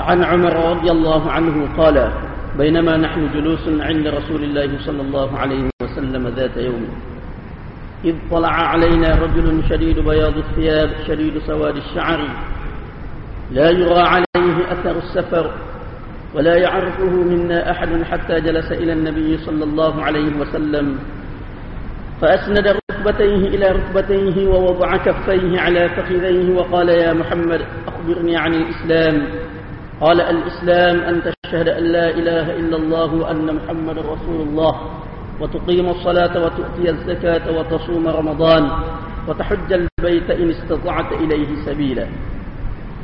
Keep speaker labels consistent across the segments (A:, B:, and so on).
A: عن عمر رضي الله عنه قال بينما نحن جلوس عند رسول الله صلى الله عليه وسلم ذات يوم إذ طلع علينا رجل شديد بياض الثياب شديد سواد الشعر. لا يرى عليه أثر السفر ولا يعرفه منا أحد حتى جلس إلى النبي صلى الله عليه وسلم. فأسند ركبتيه إلى ركبتيه ووضع كفيه على فخذيه وقال يا محمد أخبرني عن الإسلام. قال الإسلام أن تشهد أن لا إله إلا الله وأن محمد رسول الله وتقيم الصلاة وتؤتي الزكاة وتصوم رمضان وتحج البيت إن استطعت إليه سبيلا.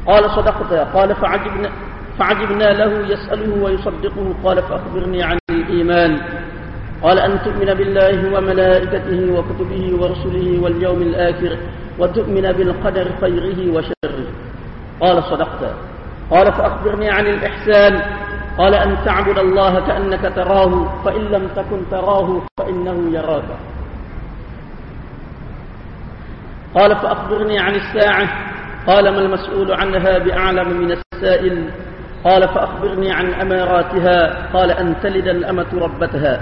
A: قال صدقت. قال فعجبنا, فعجبنا له يسأله ويصدقه. قال فأخبرني عن الإيمان. قال أن تؤمن بالله وملائكته وكتبه ورسله واليوم الآخر وتؤمن بالقدر خيره وشره. قال صدقت. قال فأخبرني عن الإحسان. قال أن تعبد الله كأنك تراه فإن لم تكن تراه فإنه يراك. قال فأخبرني عن الساعة. قال ما المسؤول عنها بأعلم من السائل؟ قال فأخبرني عن أماراتها. قال أن تلد الأمة ربتها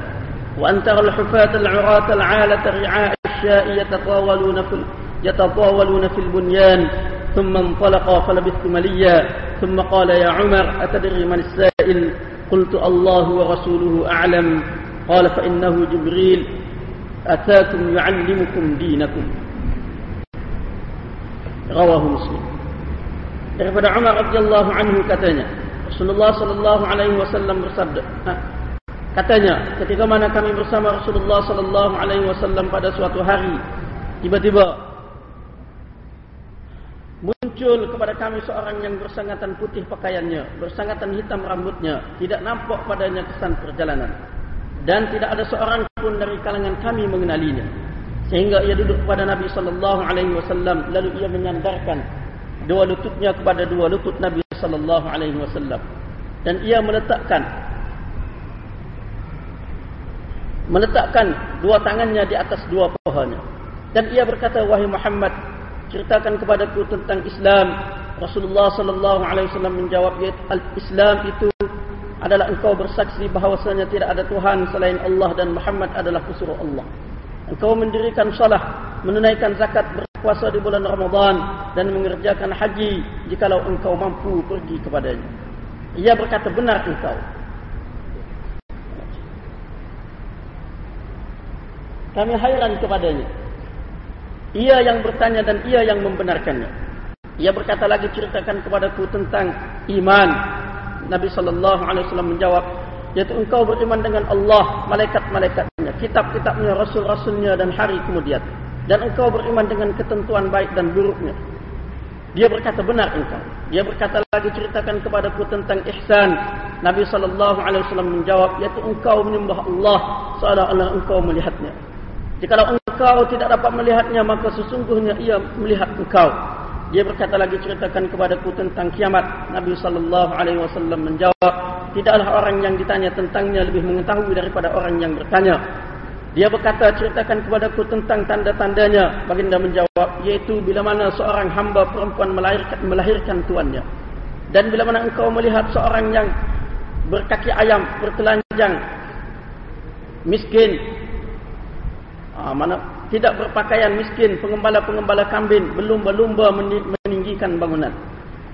A: وأن ترى الحفاة العراة العالة رعاء الشاء يتطاولون في, يتطاولون في البنيان ثم انطلقا فلبثت مليا. ثم قال يا عمر أتدري من السائل قلت الله ورسوله أعلم قال فإنه جبريل أتاكم يعلمكم دينكم رواه مسلم daripada Umar radhiyallahu anhu katanya Rasulullah sallallahu alaihi wasallam bersabda katanya ketika mana kami bersama Rasulullah sallallahu alaihi wasallam pada suatu hari tiba-tiba muncul kepada kami seorang yang bersangatan putih pakaiannya bersangatan hitam rambutnya tidak nampak padanya kesan perjalanan. Dan tidak ada seorang pun dari kalangan kami mengenalinya. Sehingga ia duduk kepada Nabi sallallahu alaihi wasallam lalu ia menyandarkan dua lututnya kepada dua lutut Nabi sallallahu alaihi wasallam. Dan ia meletakkan meletakkan dua tangannya di atas dua pohonnya. Dan ia berkata wahai Muhammad ceritakan kepadaku tentang Islam Rasulullah sallallahu alaihi wasallam menjawab Islam itu adalah engkau bersaksi bahawasanya tidak ada Tuhan selain Allah dan Muhammad adalah pesuruh Allah engkau mendirikan salat menunaikan zakat berpuasa di bulan Ramadan dan mengerjakan haji jikalau engkau mampu pergi kepadanya. Ia berkata benar engkau. Kami hairan kepadanya. Ia yang bertanya dan ia yang membenarkannya. Ia berkata lagi ceritakan kepadaku tentang iman. Nabi sallallahu alaihi wasallam menjawab, yaitu engkau beriman dengan Allah, malaikat-malaikatnya, kitab-kitabnya, rasul-rasulnya dan hari kemudian dan engkau beriman dengan ketentuan baik dan buruknya. Dia berkata benar engkau. Dia berkata lagi ceritakan kepadaku tentang ihsan. Nabi sallallahu alaihi wasallam menjawab yaitu engkau menyembah Allah seolah-olah engkau melihatnya. Jika engkau tidak dapat melihatnya maka sesungguhnya ia melihat engkau. Dia berkata lagi ceritakan kepadaku tentang kiamat. Nabi sallallahu alaihi wasallam menjawab, tidaklah orang yang ditanya tentangnya lebih mengetahui daripada orang yang bertanya. Dia berkata, ceritakan kepadaku tentang tanda-tandanya. Baginda menjawab, yaitu bila mana seorang hamba perempuan melahirkan, melahirkan tuannya. Dan bila mana engkau melihat seorang yang berkaki ayam, bertelanjang, miskin, ah, mana tidak berpakaian miskin, pengembala-pengembala kambing, belum berlumba meninggikan bangunan.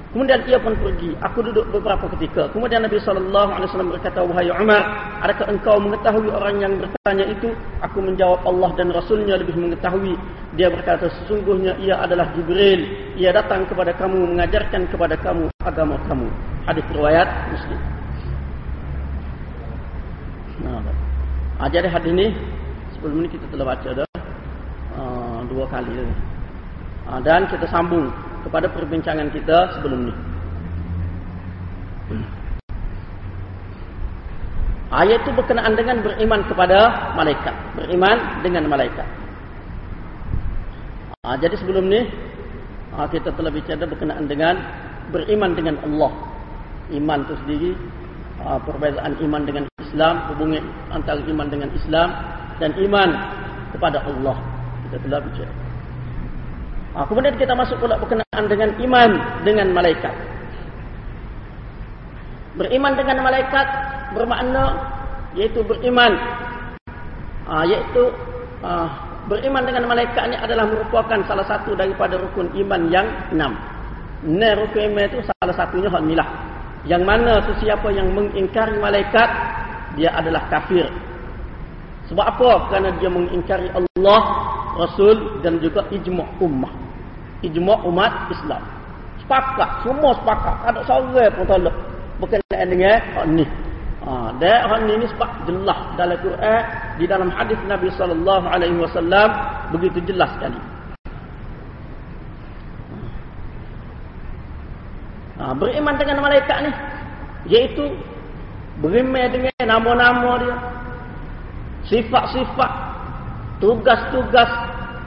A: Kemudian ia pun pergi. Aku duduk beberapa ketika. Kemudian Nabi SAW berkata, Wahai Umar, adakah engkau mengetahui orang yang bertanya itu? Aku menjawab Allah dan Rasulnya lebih mengetahui. Dia berkata, sesungguhnya ia adalah Jibril. Ia datang kepada kamu, mengajarkan kepada kamu agama kamu. Hadis riwayat Muslim. Nah, jadi hadis ini, sebelum ini kita telah baca dah. Uh, dua kali. Uh, dan kita sambung kepada perbincangan kita sebelum ini. Ayat itu berkenaan dengan beriman kepada malaikat. Beriman dengan malaikat. Ha, jadi sebelum ini, ha, kita telah bicara berkenaan dengan beriman dengan Allah. Iman itu sendiri, perbezaan iman dengan Islam, hubungan antara iman dengan Islam, dan iman kepada Allah. Kita telah bicara. Ha, kemudian kita masuk pula berkenaan dengan iman dengan malaikat. Beriman dengan malaikat bermakna yaitu beriman uh, iaitu uh, beriman dengan malaikat ini adalah merupakan salah satu daripada rukun iman yang enam. Ne rukun iman itu salah satunya hak inilah. Yang mana tu siapa yang mengingkari malaikat dia adalah kafir. Sebab apa? Kerana dia mengingkari Allah, Rasul dan juga ijma' ummah. Ijma' umat Islam. Sepakat, semua sepakat. Ada seorang pun tolak berkenaan dengan hak ni. Ha, dan hal ini sebab jelas dalam Quran di dalam hadis Nabi wasallam begitu jelas sekali. Ha, beriman dengan malaikat ni iaitu beriman dengan nama-nama dia, sifat-sifat, tugas-tugas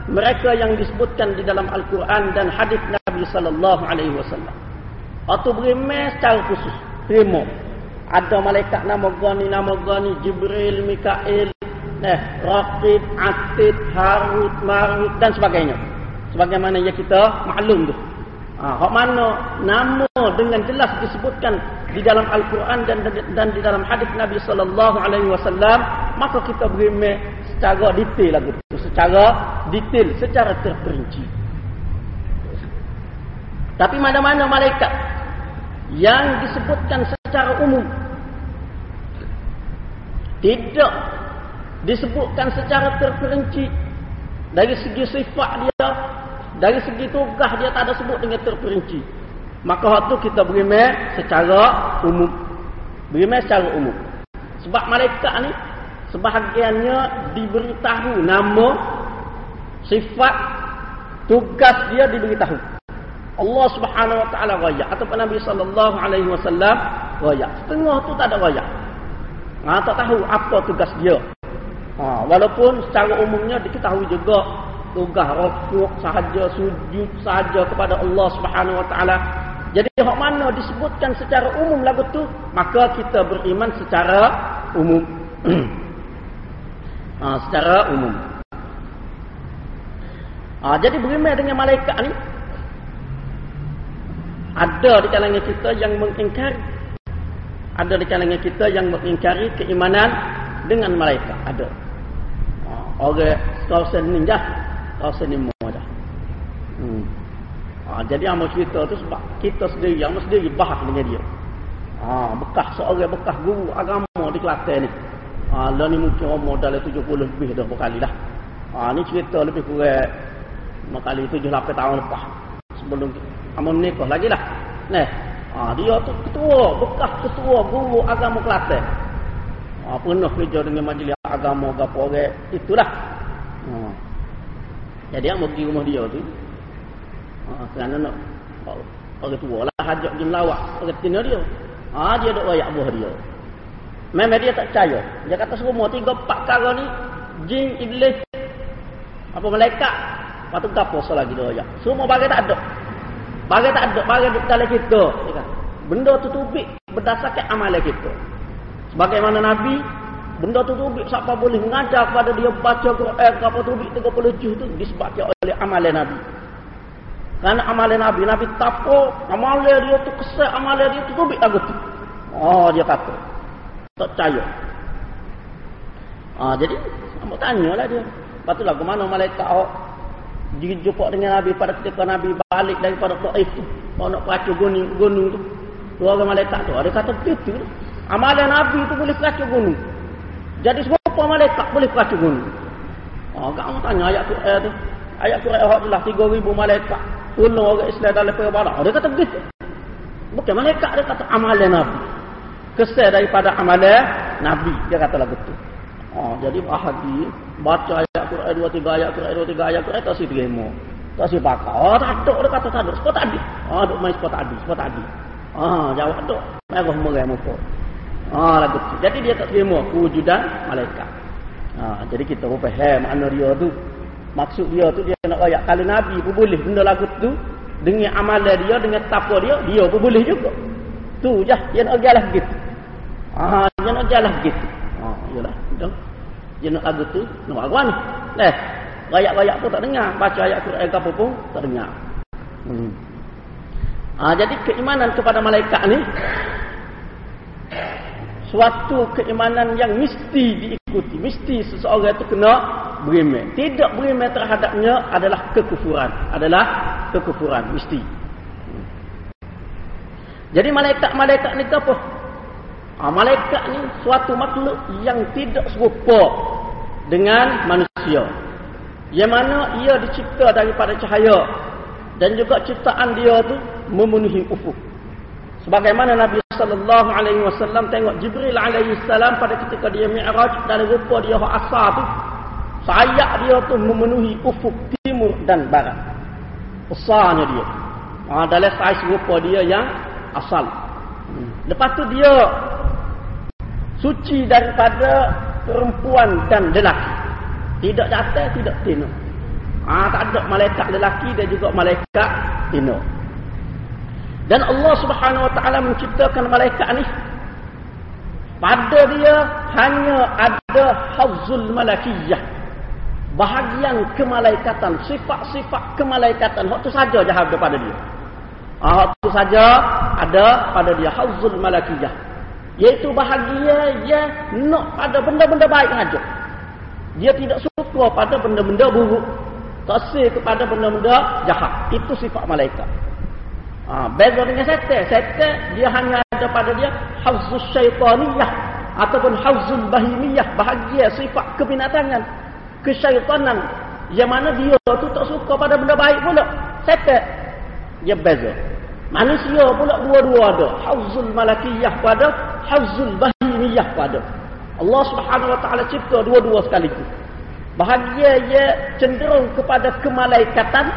A: mereka yang disebutkan di dalam Al-Quran dan hadis Nabi sallallahu alaihi wasallam. Atau beriman secara khusus, terima. Ada malaikat nama gani nama gani Jibril Mikail eh Raqib Atid Harut Marut dan sebagainya. Sebagaimana yang kita maklum tu. Ha hak mana nama dengan jelas disebutkan di dalam al-Quran dan dan di dalam hadis Nabi sallallahu alaihi wasallam maka kita beri secara detail lagu tu secara detail secara terperinci. Tapi mana-mana malaikat yang disebutkan secara umum tidak disebutkan secara terperinci. Dari segi sifat dia dari segi tugas dia tak ada sebut dengan terperinci. Maka waktu kita beri secara umum. Beri secara umum. Sebab malaikat ni sebahagiannya diberitahu nama sifat tugas dia diberitahu Allah Subhanahu wa taala raya ataupun Nabi sallallahu alaihi wasallam raya setengah tu tak ada raya Ha, tak tahu apa tugas dia. Ha, walaupun secara umumnya diketahui juga tugas rukuk sahaja sujud sahaja kepada Allah Subhanahu Wa Taala. Jadi hak mana disebutkan secara umum lagu tu, maka kita beriman secara umum. ha, secara umum. Ha, jadi beriman dengan malaikat ni ada di kalangan kita yang mengingkari. Ada di kalangan kita yang mengingkari keimanan dengan malaikat. Ada. Ha, orang kawasan ninja kawasan ni dah. Hmm. ha, jadi amal cerita tu sebab kita sendiri amal sendiri bahas dengan dia. Ha, bekas seorang bekas guru agama di Kelantan ni ha, lah ni mungkin umur dalam 70 lebih dah berkali dah ha, ni cerita lebih kurang kali 7-8 tahun lepas sebelum amal nikah lagi lah Nah, Ha, dia tu ketua, bekas ketua guru agama Kelantan. Ha, pernah kerja dengan majlis agama apa orang. Itulah. Ha. Jadi yang pergi rumah dia tu. Ha, kerana nak orang tua lah hajak dia melawak. Orang tina dia. Ha, dia duk rayak buah dia. Memang dia tak percaya. Dia kata semua tiga empat kara ni. Jin, iblis. Apa malaikat. Lepas tu apa dia rayak. Semua bagai tak ada. Bagai tak ada, bagai dalam kita. Benda tu tubik berdasarkan amalan kita. Sebagaimana Nabi, benda tu tubik siapa boleh mengajar kepada dia baca Quran ke apa tubik 30 juz tu disebabkan oleh amalan Nabi. Kerana amalan Nabi, Nabi tapo amalan dia tu kesal amalan dia tu tubik lagu tu. Oh dia kata. Tak percaya. Ah jadi, kamu tanyalah dia. Lepas tu lah ke mana malaikat awak jumpa dengan Nabi pada ketika Nabi balik daripada Taif tu. Kalau nak peracun gunung, gunung tu. Dua orang malaikat tu. Ada kata begitu. Amalan Nabi tu boleh peracun gunung. Jadi semua malaikat boleh peracun gunung. Oh, kamu tanya ayat Quran tu. Ayat Quran Allah adalah 3,000 malaikat. Tolong orang Islam dalam perbalah. Dia kata begitu. Bukan malaikat. Dia kata amalan Nabi. Kesal daripada amalan Nabi. Dia kata lah betul. Oh, jadi bahagia baca ayat Quran dua tiga ayat Quran dua tiga ayat Quran tak sih terima. Tak sih pakar. Oh, tak ada dia kata tak ada. Sepot tadi. Ah, duk main sepot tadi, sepot tadi. Ah, jawab tu. Merah merah muka. Ah, lagu tu. Jadi dia tak terima wujudan malaikat. Ah, jadi kita pun faham makna dia tu. Maksud dia tu dia nak ayat kalau Nabi pun boleh benda lagu tu dengan amalan dia dengan takwa dia dia pun boleh juga. Tu je dia nak jalan begitu. Ah, dia nak jalan begitu. Ah, iyalah. Betul dia nak lagu tu nak lagu ni eh rayak-rayak pun tak dengar baca ayat Quran ke apa pun tak dengar hmm. ha, jadi keimanan kepada malaikat ni suatu keimanan yang mesti diikuti. Mesti seseorang itu kena berimeh. Tidak berimeh terhadapnya adalah kekufuran. Adalah kekufuran. Mesti. Jadi malaikat-malaikat ni apa? Ha, malaikat ni suatu makhluk yang tidak serupa dengan manusia. Yang mana ia dicipta daripada cahaya. Dan juga ciptaan dia tu memenuhi ufuk. Sebagaimana Nabi sallallahu alaihi wasallam tengok Jibril alaihi salam pada ketika dia Mi'raj dan rupa dia asal tu sayap dia tu memenuhi ufuk timur dan barat. Besarnya dia. Ha, dalam saiz rupa dia yang asal. Lepas tu dia suci daripada perempuan dan lelaki. Tidak jatuh, tidak tino. Ha, tak ada malaikat lelaki dan juga malaikat tino. Dan Allah Subhanahu Wa Taala menciptakan malaikat ni pada dia hanya ada hazzul malakiyah. Bahagian kemalaikatan, sifat-sifat kemalaikatan. Waktu saja dia ada pada dia. Ah, waktu saja ada pada dia hazzul malakiyah. Yaitu bahagia dia nak pada benda-benda baik saja. Dia tidak suka pada benda-benda buruk. Tak kepada benda-benda jahat. Itu sifat malaikat. Ha, beza dengan setan. Setan dia hanya ada pada dia hafzus syaitaniyah ataupun hafzul bahimiyah. Bahagia sifat kebinatangan. Kesyaitanan. Yang mana dia tu tak suka pada benda baik pula. Setan. Dia beza. Manusia pula dua-dua ada. Hafzul malakiyah pada. Hafzul bahimiyah pada. Allah subhanahu wa ta'ala cipta dua-dua sekaligus. Bahagia ia cenderung kepada kemalaikatan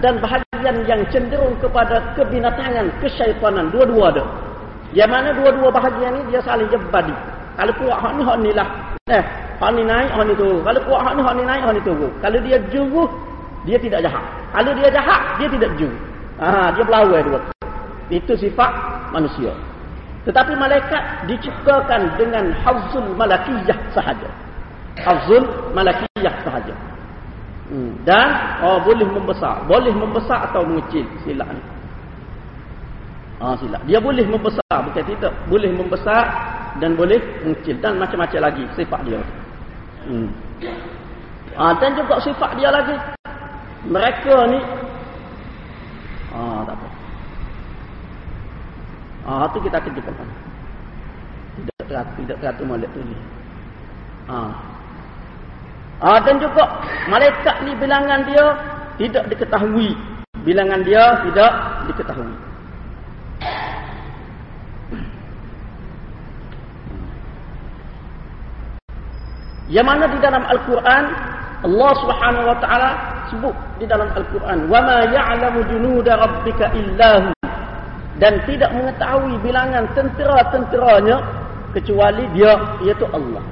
A: dan bahagian yang cenderung kepada kebinatangan, kesyaitanan. Dua-dua ada. Yang mana dua-dua bahagian ini dia saling jebadi. Kalau kuat hak ni, hak ni lah. Eh, hak ni naik, hak ni turun. Kalau kuat hak ni, hak ni naik, hak ni turun. Kalau dia juru, dia tidak jahat. Kalau dia jahat, dia tidak juru. Ha, dia berlawan dua. Itu sifat manusia. Tetapi malaikat diciptakan dengan hafzul malakiyah sahaja. Hafzul malakiyah sahaja. Hmm. Dan oh, boleh membesar. Boleh membesar atau mengecil silap ni. Ah silap. Dia boleh membesar bukan tidak. Boleh membesar dan boleh mengecil dan macam-macam lagi sifat dia. Hmm. Ah dan juga sifat dia lagi. Mereka ni ah tak apa. Ah tu kita akan jumpa. Tidak teratur, tidak teratur molek tu ni. Ah Ha, dan juga malaikat ni bilangan dia tidak diketahui. Bilangan dia tidak diketahui. Yang mana di dalam Al-Quran Allah Subhanahu wa taala sebut di dalam Al-Quran, "Wa ma ya'lamu junuda rabbika illahu." Dan tidak mengetahui bilangan tentera-tenteranya kecuali dia iaitu Allah.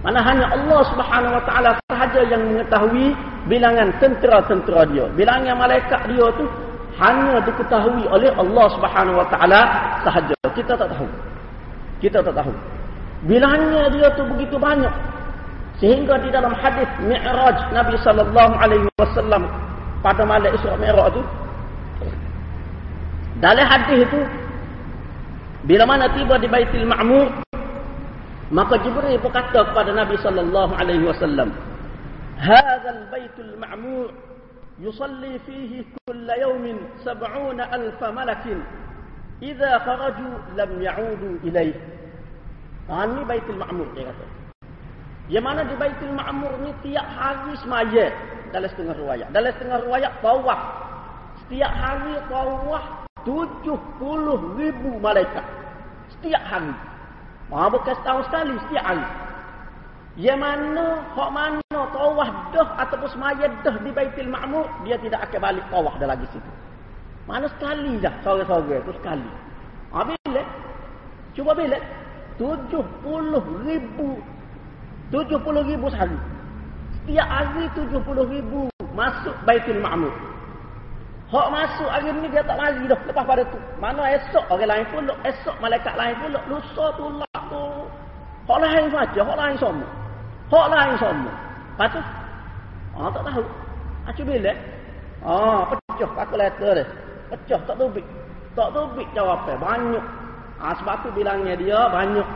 A: Mana hanya Allah Subhanahu Wa Taala sahaja yang mengetahui bilangan tentera-tentera dia. Bilangan malaikat dia tu hanya diketahui oleh Allah Subhanahu Wa Taala sahaja. Kita tak tahu. Kita tak tahu. Bilangnya dia tu begitu banyak. Sehingga di dalam hadis Mi'raj Nabi sallallahu alaihi wasallam pada malam Isra Mi'raj tu dalam hadis itu bila mana tiba di Baitul Ma'mur Maka Jibril berkata kepada Nabi sallallahu alaihi wasallam, "Hadzal baitul ma'mur yusalli fihi kull yawmin 70 alf malakin. Idza kharaju lam ya'udu ilaih." Ha, ini baitul ma'mur dia kata. Yang mana di baitul ma'mur ni tiap hari semaya dalam setengah riwayat. Dalam setengah riwayat bawah. Setiap hari bawah 70 ribu malaikat. Setiap hari. Ha, bukan setahun sekali, setiap hari. Yang mana, hak mana tawah dah ataupun semaya dah di Baitul Ma'mur, dia tidak akan balik tawah dah lagi situ. Mana sekali dah, sore-sore tu sekali. Ha, bila? Cuba bila? Tujuh puluh ribu. Tujuh puluh ribu sehari. Setiap hari tujuh puluh ribu masuk Baitul Ma'mur. Hak masuk hari ni dia tak mari dah lepas pada tu. Mana esok orang lain pula, esok malaikat lain pula, lusa pula tu. Hak lain saja, hak lain semua. Hak lain semua. Lepas tu, ah, tak tahu. Acu bila? Ah, pecah kalkulator dia. Pecah tak tubik. Tak tubik jawapan banyak. Ha, sebab tu bilangnya dia banyak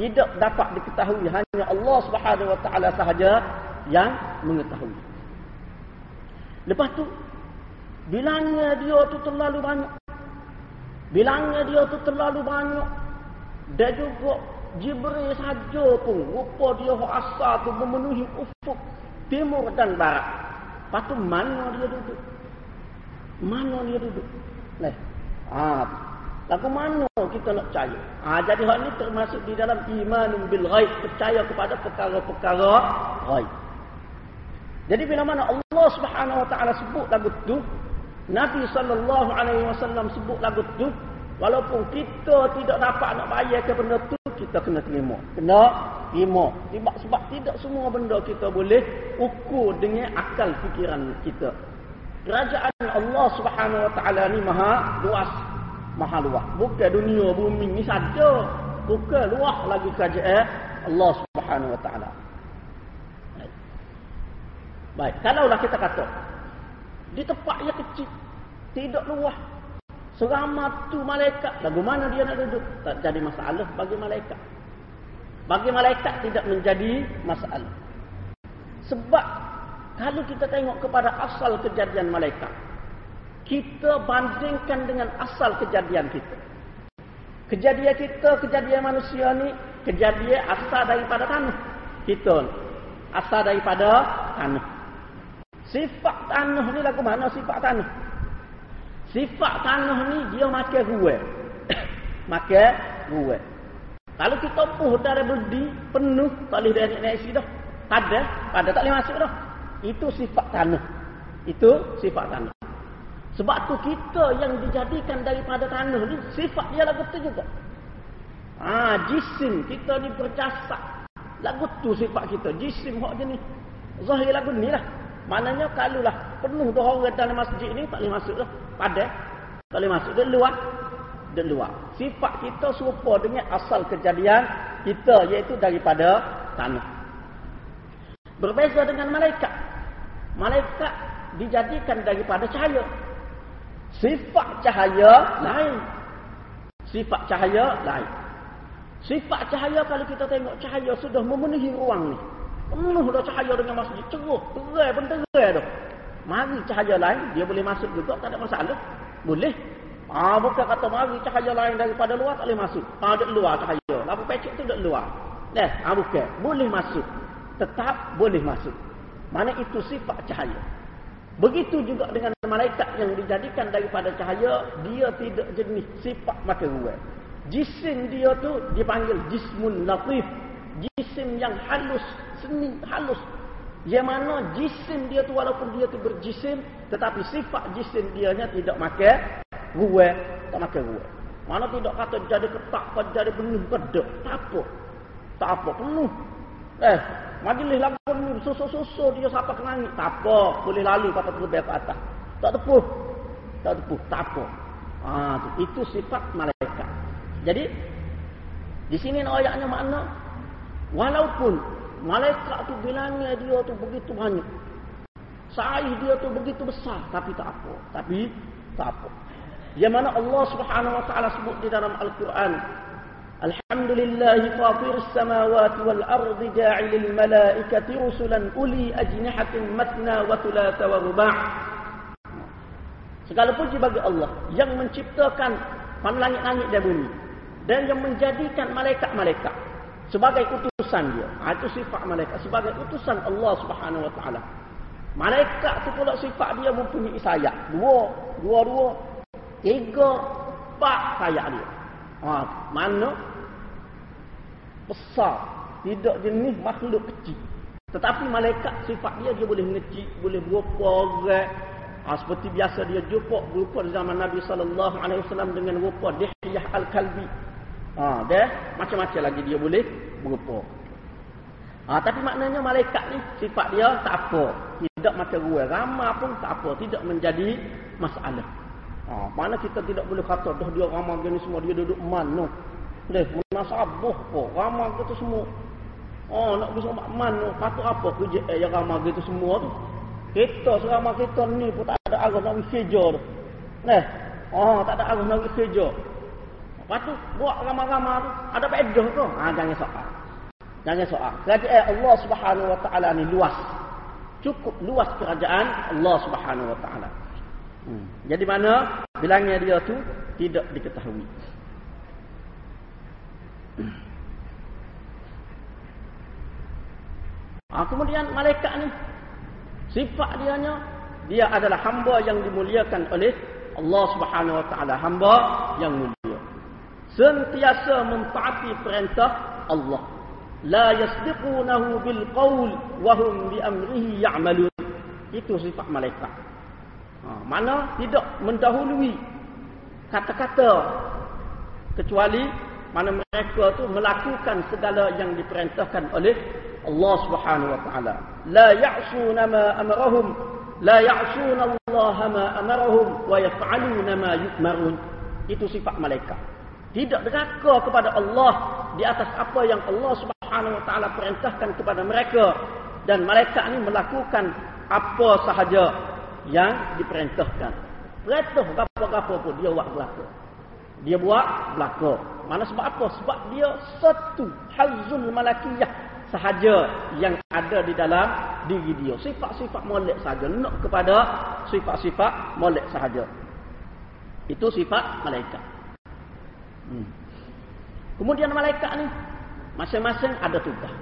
A: tidak dapat diketahui hanya Allah Subhanahu wa taala sahaja yang mengetahui. Lepas tu bilangnya dia tu terlalu banyak. Bilangnya dia tu terlalu banyak. Dan juga Jibril saja pun rupa dia asal tu memenuhi ufuk timur dan barat. Lepas tu mana dia duduk? Mana dia duduk? Nah, ah, Lagu mana kita nak percaya? Ha, jadi hal ini termasuk di dalam iman bil ghaib. Percaya kepada perkara-perkara ghaib. Jadi bila mana Allah subhanahu wa ta'ala sebut lagu tu. Nabi sallallahu alaihi wasallam sebut lagu tu. Walaupun kita tidak dapat nak bayar ke benda tu. Kita kena terima. Kena terima. Sebab, sebab tidak semua benda kita boleh ukur dengan akal fikiran kita. Kerajaan Allah subhanahu wa ta'ala ni maha luas maha luas. Bukan dunia bumi ni saja. Bukan luas lagi kerajaan Allah Subhanahu wa taala. Baik, kalaulah kita kata di tempat yang kecil, tidak luas. Seramat tu malaikat, lagu mana dia nak duduk? Tak jadi masalah bagi malaikat. Bagi malaikat tidak menjadi masalah. Sebab kalau kita tengok kepada asal kejadian malaikat, kita bandingkan dengan asal kejadian kita. Kejadian kita, kejadian manusia ni, kejadian asal daripada tanah. Kita. Asal daripada tanah. Sifat tanah ni lagu mana sifat tanah? Sifat tanah ni dia makan ruwe. makan ruwe. Kalau kita puh dari berdi penuh, tak boleh naik naik dah. Pada, pada tak boleh masuk dah. Itu sifat tanah. Itu sifat tanah. Sebab tu kita yang dijadikan daripada tanah ni sifat dia lagu tu juga. Ha, jisim kita ni berjasa. Lagu tu sifat kita. Jisim hak jenis. Zahir lagu ni lah. Maknanya kalau lah penuh dah orang dalam masjid ni tak boleh masuk lah. Pada. Tak boleh masuk. Dia luar. Dia luar. Sifat kita serupa dengan asal kejadian kita iaitu daripada tanah. Berbeza dengan malaikat. Malaikat dijadikan daripada cahaya. Sifat cahaya lain. Sifat cahaya lain. Sifat cahaya kalau kita tengok cahaya sudah memenuhi ruang ni. Penuh dah cahaya dengan masjid. Ceruk, terai pun terai dah. Mari cahaya lain, dia boleh masuk juga, tak ada masalah. Boleh. Ah, bukan kata mari cahaya lain daripada luar, tak boleh masuk. Ah, ada luar cahaya. Lampu pecik tu ada luar. Eh, ah, bukan. Boleh masuk. Tetap boleh masuk. Mana itu sifat cahaya. Begitu juga dengan malaikat yang dijadikan daripada cahaya, dia tidak jenis sifat maka ruai. Jisim dia tu dipanggil jismun latif. Jisim yang halus, seni halus. Yang mana jisim dia tu walaupun dia tu berjisim, tetapi sifat jisim dia nya tidak makan ruai, tak makan ruai. Mana tidak kata jadi ketak, jadi penuh, kedek. Tak apa. Tak apa, penuh. Eh, Majlis lagu ni susu-susu dia siapa ke langit. Tak apa. Boleh lalu kata terbang ke atas. Tak tepuh. Tak tepuh. Tak apa. Ha, itu sifat malaikat. Jadi, di sini ayatnya makna. Walaupun malaikat tu bilangnya dia tu begitu banyak. saih dia tu begitu besar tapi tak apa. Tapi tak apa. Yang mana Allah Subhanahu wa taala sebut di dalam Al-Quran Alhamdulillahi fatir samawati wal ardi ja'ilil malaikati rusulan uli ajnihatin matna wa tulata wa ruba' Segala puji bagi Allah yang menciptakan pan langit-langit dan bumi dan yang menjadikan malaikat-malaikat sebagai kutu utusan dia. Ha, itu sifat malaikat sebagai utusan Allah Subhanahu wa taala. Malaikat tu pula sifat dia mempunyai sayap. Dua, dua, dua, tiga, empat sayap dia. Ha, mana besar. Tidak jenis makhluk kecil. Tetapi malaikat sifat dia, dia boleh ngecik, boleh berupa orang. Ha, seperti biasa dia jumpa berupa zaman Nabi SAW dengan rupa Dihyah Al-Kalbi. Ha, dia macam-macam lagi dia boleh berupa. Ha, tapi maknanya malaikat ni sifat dia tak apa. Tidak macam ruang. Ramah pun tak apa. Tidak menjadi masalah. Ha, mana kita tidak boleh kata dah dia ramah jenis semua dia duduk mana. Leh, munasabah apa? Ramah kita semua. Oh, nak bisa makman, patut apa kerja eh, yang ramah kita semua tu? Kita seramah kita ni pun tak ada arah nak kerja tu. Leh, oh, tak ada arah nak kerja. Lepas tu buat ramah-ramah tu ada pedoh tu. Ha jangan soal. Jangan soal. Kerajaan Allah Subhanahu wa taala ni luas. Cukup luas kerajaan Allah Subhanahu wa taala. Hmm. Jadi mana bilangnya dia tu tidak diketahui. Ha, kemudian malaikat ni sifat dia nya dia adalah hamba yang dimuliakan oleh Allah Subhanahu wa taala, hamba yang mulia. Sentiasa mentaati perintah Allah. Qaul wa hum bi amrihi ya'malun. Itu sifat malaikat. Ha, mana tidak mendahului kata-kata kecuali mana mereka tu melakukan segala yang diperintahkan oleh Allah Subhanahu wa taala. La ya'suna ma amarahum, la ya'suna Allah ma amarahum wa yaf'aluna ma yu'marun. Itu sifat malaikat. Tidak deraka kepada Allah di atas apa yang Allah Subhanahu wa taala perintahkan kepada mereka dan malaikat ini melakukan apa sahaja yang diperintahkan. Perintah apa-apa pun dia buat belaka. Dia buat belaka. Mana sebab apa? Sebab dia satu hazul malakiyah sahaja yang ada di dalam diri dia. Sifat-sifat molek sahaja. Nak kepada sifat-sifat molek sahaja. Itu sifat malaikat. Hmm. Kemudian malaikat ni masing-masing ada tugas.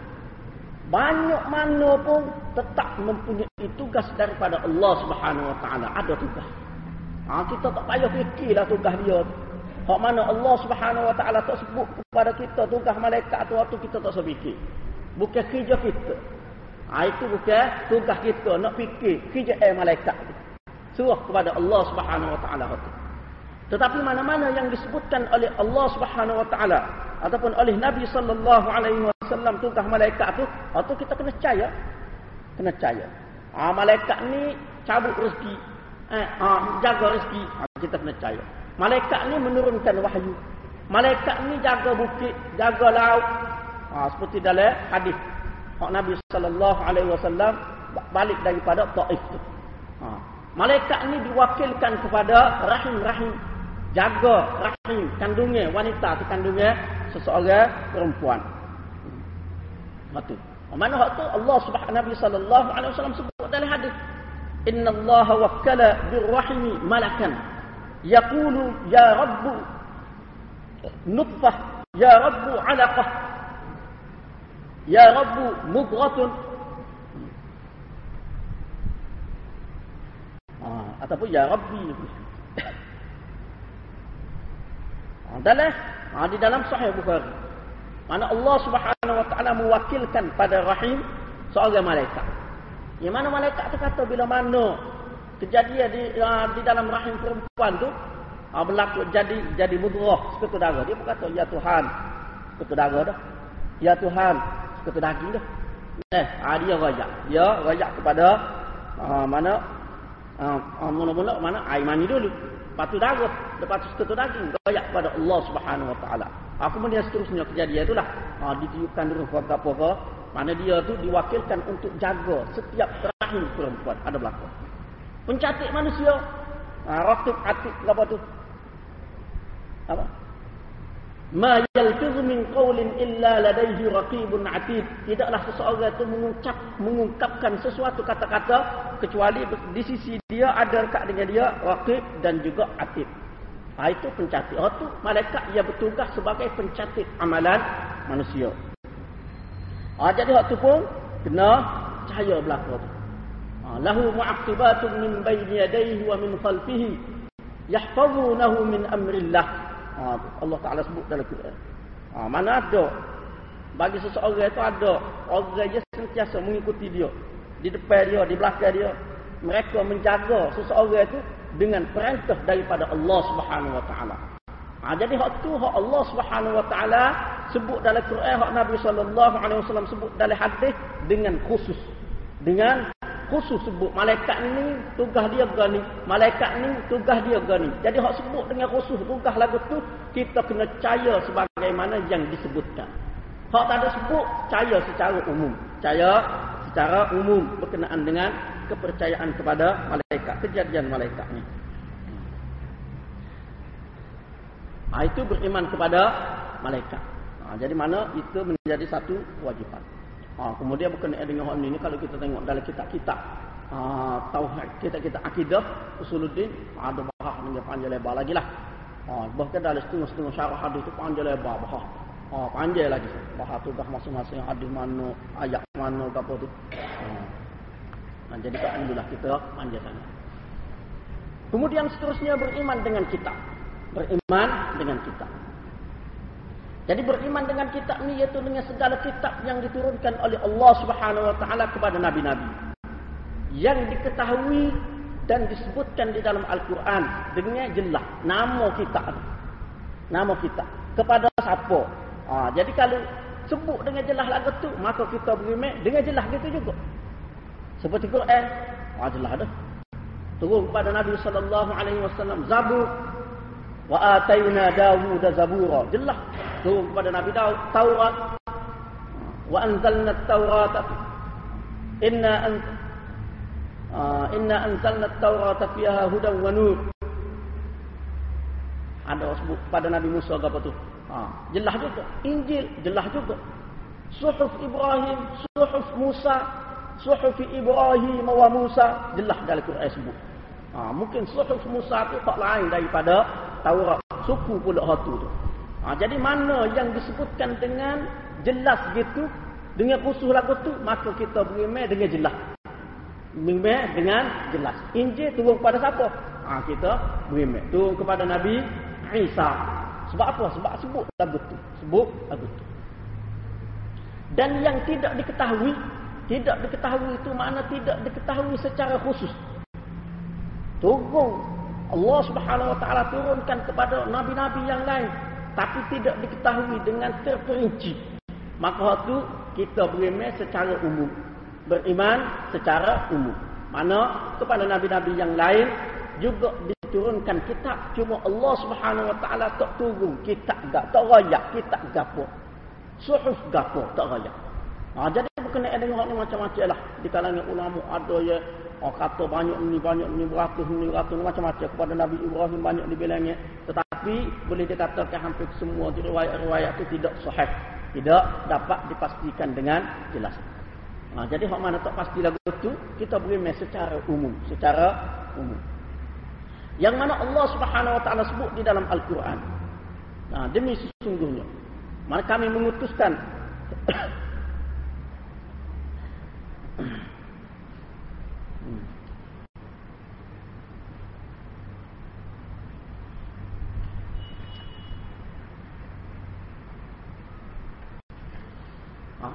A: Banyak mana pun tetap mempunyai tugas daripada Allah Subhanahu Wa Taala. Ada tugas. Ha, kita tak payah fikirlah tugas dia. Hak mana Allah Subhanahu Wa Taala tak sebut kepada kita tugas malaikat tu waktu kita tak sepikir bukan kerja kita. Ha, itu bukan tugas kita nak fikir kerja eh malaikat. Suruh kepada Allah Subhanahu Wa Taala itu. Tetapi mana-mana yang disebutkan oleh Allah Subhanahu Wa Taala ataupun oleh Nabi Sallallahu Alaihi Wasallam tugas malaikat itu, atau kita kena percaya, kena percaya. Ha, malaikat ni cabut rezeki, eh, ha, jaga rezeki, ha, kita kena percaya. Malaikat ni menurunkan wahyu. Malaikat ni jaga bukit, jaga laut, Ha, seperti dalam hadis Pak Nabi sallallahu alaihi wasallam balik daripada Taif tu. Ha. Malaikat ni diwakilkan kepada rahim-rahim jaga rahim kandungnya wanita tu kandungnya seseorang perempuan. Ha, mana hak tu Allah Subhanahu Nabi sallallahu alaihi wasallam sebut dalam hadis Inna Allah wakkala birrahimi malakan yaqulu ya rabbu nutfah ya rabbu alaqah Ya Rabbu mudghatun. Ha, ataupun Ya Rabbi. Ha, dalam, ha, di dalam sahih Bukhari. Mana Allah subhanahu wa ta'ala mewakilkan pada rahim seorang malaikat. Yang mana malaikat itu kata bila mana kejadian di, uh, di dalam rahim perempuan tu uh, berlaku jadi jadi mudrah seketul darah. Dia berkata, Ya Tuhan, seketul darah dah. Ya Tuhan, kata daging dah. Eh, ha, dia rajak. Dia rajak kepada uh, mana uh, mula-mula mana air mani dulu. Lepas tu darah, lepas tu ketua daging rajak kepada Allah Subhanahu Wa Taala. Ha, kemudian seterusnya kejadian itulah ha, ditiupkan dulu kepada apa mana dia tu diwakilkan untuk jaga setiap rahim perempuan ada belakang. Pencatik manusia. Ha, Ratib atik apa tu? Apa? Ma yalfizu min qawlin illa ladaihi raqibun atid. Tidaklah seseorang itu mengucap mengungkapkan sesuatu kata-kata kecuali di sisi dia ada dekat dengan dia raqib dan juga atid. Ha, itu pencatat. Oh tu malaikat yang bertugas sebagai pencatat amalan manusia. Ha, jadi waktu pun kena cahaya belaka tu. Ha, lahu mu'aqibatun min bayni yadayhi wa min khalfihi yahfazunahu min amrillah. Ha, Allah Ta'ala sebut dalam Quran. Ha, mana ada? Bagi seseorang itu ada. Orang yang sentiasa mengikuti dia. Di depan dia, di belakang dia. Mereka menjaga seseorang itu dengan perintah daripada Allah Subhanahu Wa Ta'ala. Ha, jadi hak tu hak Allah Subhanahu Wa Ta'ala sebut dalam Quran. Hak Nabi Sallallahu Alaihi Wasallam sebut dalam hadis dengan khusus. Dengan khusus sebut malaikat ni tugas dia gani malaikat ni tugas dia gani jadi hak sebut dengan khusus tugas lagu tu kita kena percaya sebagaimana yang disebutkan hak tak ada sebut percaya secara umum percaya secara umum berkenaan dengan kepercayaan kepada malaikat kejadian malaikat ni Ha, itu beriman kepada malaikat. Ha, jadi mana itu menjadi satu kewajipan. Ha, kemudian bukan dengan hal ini kalau kita tengok dalam kitab-kitab ha, tauhid kita kita akidah usuluddin ada bahah dengan panjang lebar lagi lah. Ha, bahkan dalam setengah-setengah syarah hadis itu panjang lebar bahah. Ha, panjang lagi. Bahah tu dah masing-masing hadis mana, ayat mana apa tu. Ha. Jadi tak alhamdulillah kita panjang sana. Kemudian seterusnya beriman dengan kitab. Beriman dengan kitab. Jadi beriman dengan kitab ni iaitu dengan segala kitab yang diturunkan oleh Allah Subhanahu wa taala kepada nabi-nabi. Yang diketahui dan disebutkan di dalam Al-Quran dengan jelas nama kitab. Nama kitab kepada siapa? Ha, jadi kalau sebut dengan jelas lagu tu, maka kita beriman dengan jelas gitu juga. Seperti Quran, ha, jelas dah. Turun kepada Nabi sallallahu alaihi wasallam Zabur. Wa ataina Dawud Zabura. Jelas. Turun kepada Nabi Daud Taurat. Wa anzalna at-Taurat inna an uh, inna anzalna at-Taurat fiha hudan wa nur. Ada sebut pada Nabi Musa apa tu ha, jelas juga Injil jelas juga Suhuf Ibrahim Suhuf Musa Suhuf Ibrahim wa Musa jelas dalam Quran sebut ha, mungkin Suhuf Musa tu tak lain daripada Taurat suku pula hatu tu Ha, jadi mana yang disebutkan dengan jelas gitu dengan khusus lagu tu maka kita beriman dengan jelas. Beriman dengan jelas. Injil turun kepada siapa? Ha, kita beriman turun kepada Nabi Isa. Sebab apa? Sebab sebut lagu tu. Sebut lagu tu. Dan yang tidak diketahui, tidak diketahui itu mana tidak diketahui secara khusus. Turun Allah Subhanahu wa taala turunkan kepada nabi-nabi yang lain tapi tidak diketahui dengan terperinci. Maka waktu kita beriman secara umum. Beriman secara umum. Mana kepada nabi-nabi yang lain juga diturunkan kitab. Cuma Allah Subhanahu wa taala tak turun. Kitab gak tak rayak. Kitab gapo. Suhuf gapo tak rayak. Ha, jadi bukan ada orang macam-macam lah. Di kalangan ulama ada ya Oh kata banyak ni banyak ni beratus ni beratus macam-macam. Kepada Nabi Ibrahim banyak dibilangnya. Tetapi boleh dikatakan hampir semua riwayat-riwayat itu tidak sahih. Tidak dapat dipastikan dengan jelas. Ha, jadi hak mana tak pasti lagu itu kita beri secara umum. Secara umum yang mana Allah Subhanahu wa taala sebut di dalam Al-Quran. Nah demi sesungguhnya. Mana kami mengutuskan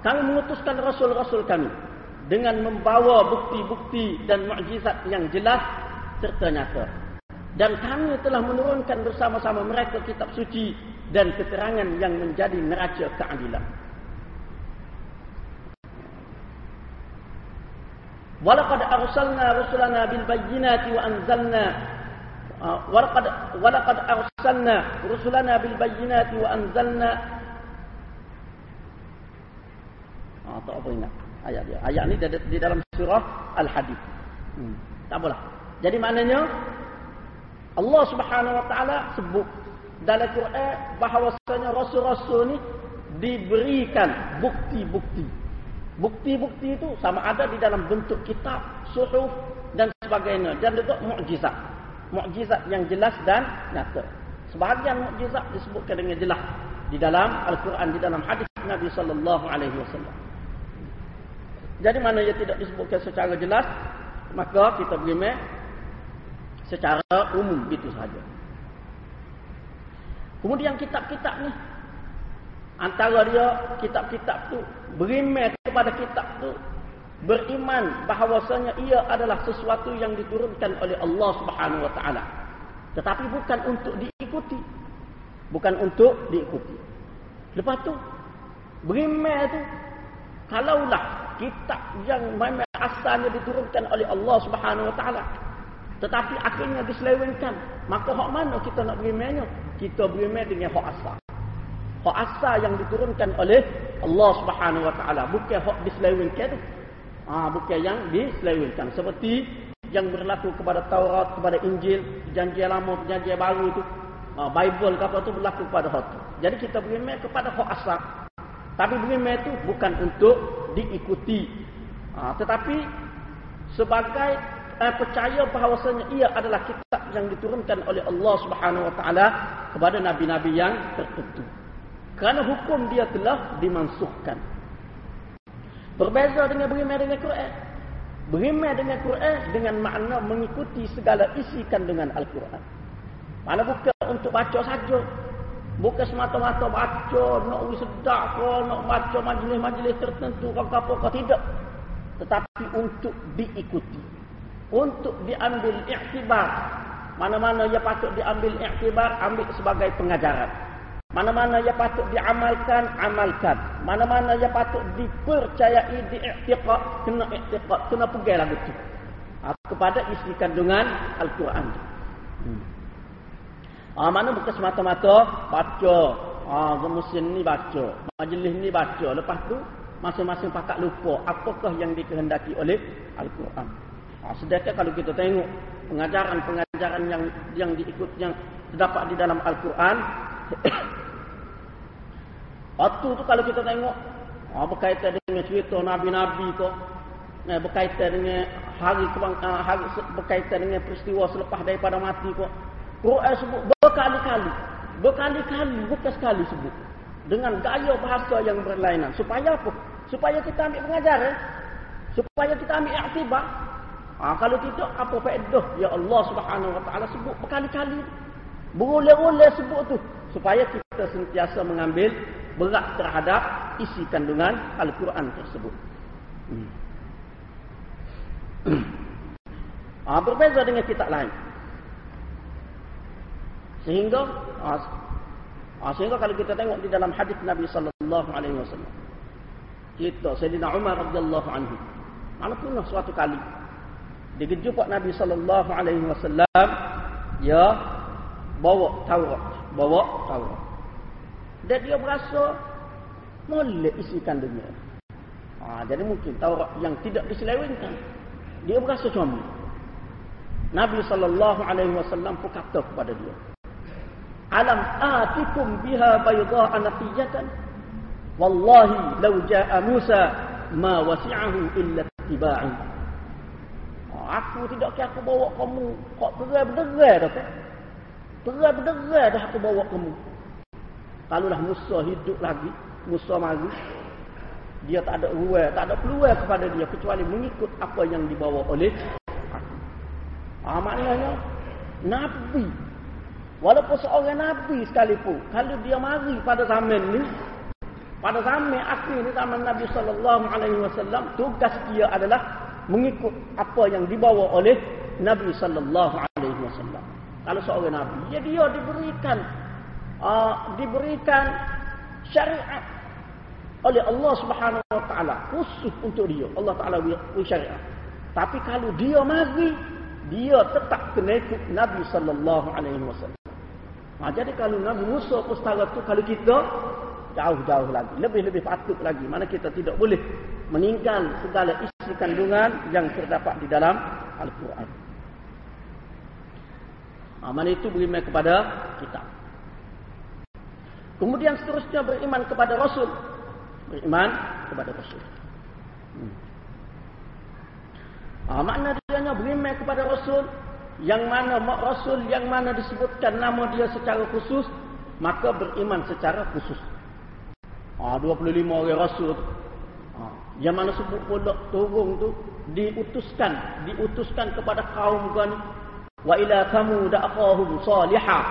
A: kami mengutuskan rasul-rasul kami dengan membawa bukti-bukti dan mukjizat yang jelas serta nyata. Dan kami telah menurunkan bersama-sama mereka kitab suci dan keterangan yang menjadi neraca keadilan. Walaqad arsalna rusulana bil bayyinati wa anzalna uh, walaqad walaqad arsalna rusulana bil bayyinati wa anzalna Ha, tak apa ingat ayat dia. Ayat ni di dalam surah Al-Hadid. Hmm. Tak apalah. Jadi maknanya Allah Subhanahu Wa Taala sebut dalam Quran bahawasanya rasul-rasul ni diberikan bukti-bukti. Bukti-bukti itu sama ada di dalam bentuk kitab, suhuf dan sebagainya dan juga mukjizat. Mukjizat yang jelas dan nyata. Sebahagian mukjizat disebutkan dengan jelas di dalam Al-Quran di dalam hadis Nabi sallallahu alaihi wasallam. Jadi mana ia tidak disebutkan secara jelas, maka kita beriman secara umum itu saja. Kemudian kitab-kitab ni antara dia kitab-kitab tu beriman kepada kitab tu beriman bahawasanya ia adalah sesuatu yang diturunkan oleh Allah Subhanahu wa taala. Tetapi bukan untuk diikuti. Bukan untuk diikuti. Lepas tu beriman tu kalaulah kitab yang memang asalnya diturunkan oleh Allah Subhanahu Wa Taala. Tetapi akhirnya diselewengkan. Maka hak mana kita nak berimannya? Kita beriman dengan hak asal. Hak asal yang diturunkan oleh Allah Subhanahu Wa Taala. Bukan hak diselewengkan tu. Ha, bukan yang diselewengkan. Seperti yang berlaku kepada Taurat, kepada Injil, janji lama, janji baru itu. uh, Bible apa tu berlaku pada hak tu. Jadi kita beriman kepada hak asal. Tapi beriman itu bukan untuk diikuti. Uh, tetapi sebagai uh, percaya bahawasanya ia adalah kitab yang diturunkan oleh Allah Subhanahu Wa Taala kepada nabi-nabi yang tertentu. Kerana hukum dia telah dimansuhkan. Berbeza dengan beriman dengan Quran. Beriman dengan Quran dengan makna mengikuti segala isi kandungan Al-Quran. Mana bukan untuk baca saja. Bukan semata-mata baca, nak uri sedap ke, nak baca majlis-majlis tertentu ke apa ke, tidak. Tetapi untuk diikuti. Untuk diambil iktibar. Mana-mana ia patut diambil iktibar, ambil sebagai pengajaran. Mana-mana yang patut diamalkan, amalkan. Mana-mana yang patut dipercayai, diiktiqat, kena iktiqat, kena pegang lagu itu. Ha, kepada isi kandungan Al-Quran. Hmm. Ha, mana bukan semata-mata baca. Ha, musim ni baca. Majlis ni baca. Lepas tu, masing-masing pakat lupa apakah yang dikehendaki oleh Al-Quran. Ha, sedangkan kalau kita tengok pengajaran-pengajaran yang yang diikut yang terdapat di dalam Al-Quran Waktu tu kalau kita tengok ah, berkaitan dengan cerita nabi-nabi tu, eh, berkaitan dengan hari ah, hari berkaitan dengan peristiwa selepas daripada mati tu. Quran sebut berkali-kali, berkali-kali bukan sekali sebut dengan gaya bahasa yang berlainan supaya apa? Supaya kita ambil pengajaran, supaya kita ambil iktibar. Ha, kalau tidak apa faedah ya Allah Subhanahu Wa Taala sebut berkali-kali. Berulang-ulang sebut tu supaya kita sentiasa mengambil berat terhadap isi kandungan Al-Quran tersebut. Hmm. ha, berbeza dengan kitab lain. Sehingga ha, ha, sehingga kalau kita tengok di dalam hadis Nabi sallallahu alaihi wasallam. Kita Sayyidina Umar radhiyallahu anhu. Mana pernah suatu kali dia jumpa Nabi sallallahu alaihi wasallam ya bawa Taurat, bawa Taurat. Dan dia berasa molek isi kandungnya. Ha, jadi mungkin Taurat yang tidak diselewengkan. Dia berasa comel. Nabi sallallahu alaihi wasallam pun kata kepada dia. Alam atikum biha bayda'a naqiyatan wallahi law ja'a Musa ma wasi'ahu illa tiba'i. Aku tidak kira aku bawa kamu kok terang-terang dah kan? Terang-terang dah aku bawa kamu. Kalaulah Musa hidup lagi, Musa mari, dia tak ada ruang, tak ada peluang kepada dia kecuali mengikut apa yang dibawa oleh aku. Ah, maknanya, Nabi, walaupun seorang Nabi sekalipun, kalau dia mari pada zaman ni, pada zaman akhir ni, zaman Nabi SAW, tugas dia adalah mengikut apa yang dibawa oleh Nabi SAW. Kalau seorang Nabi, ya dia diberikan uh, diberikan syariat oleh Allah Subhanahu wa taala khusus untuk dia. Allah taala beri syariat. Tapi kalau dia mari dia tetap kena ikut Nabi sallallahu alaihi wasallam. Ha, jadi kalau Nabi Musa pun setara tu kalau kita jauh-jauh lagi, lebih-lebih patut lagi. Mana kita tidak boleh meninggal segala isi kandungan yang terdapat di dalam Al-Quran. Ha, mana itu beriman kepada kita. Kemudian seterusnya beriman kepada Rasul. Beriman kepada Rasul. Hmm. Ha, makna dia beriman kepada Rasul. Yang mana Rasul yang mana disebutkan nama dia secara khusus. Maka beriman secara khusus. Ha, 25 orang Rasul. Ha, yang mana sebut pula turun tu. Diutuskan. Diutuskan kepada kaum gani. Wa ila kamu da'afahum salihah.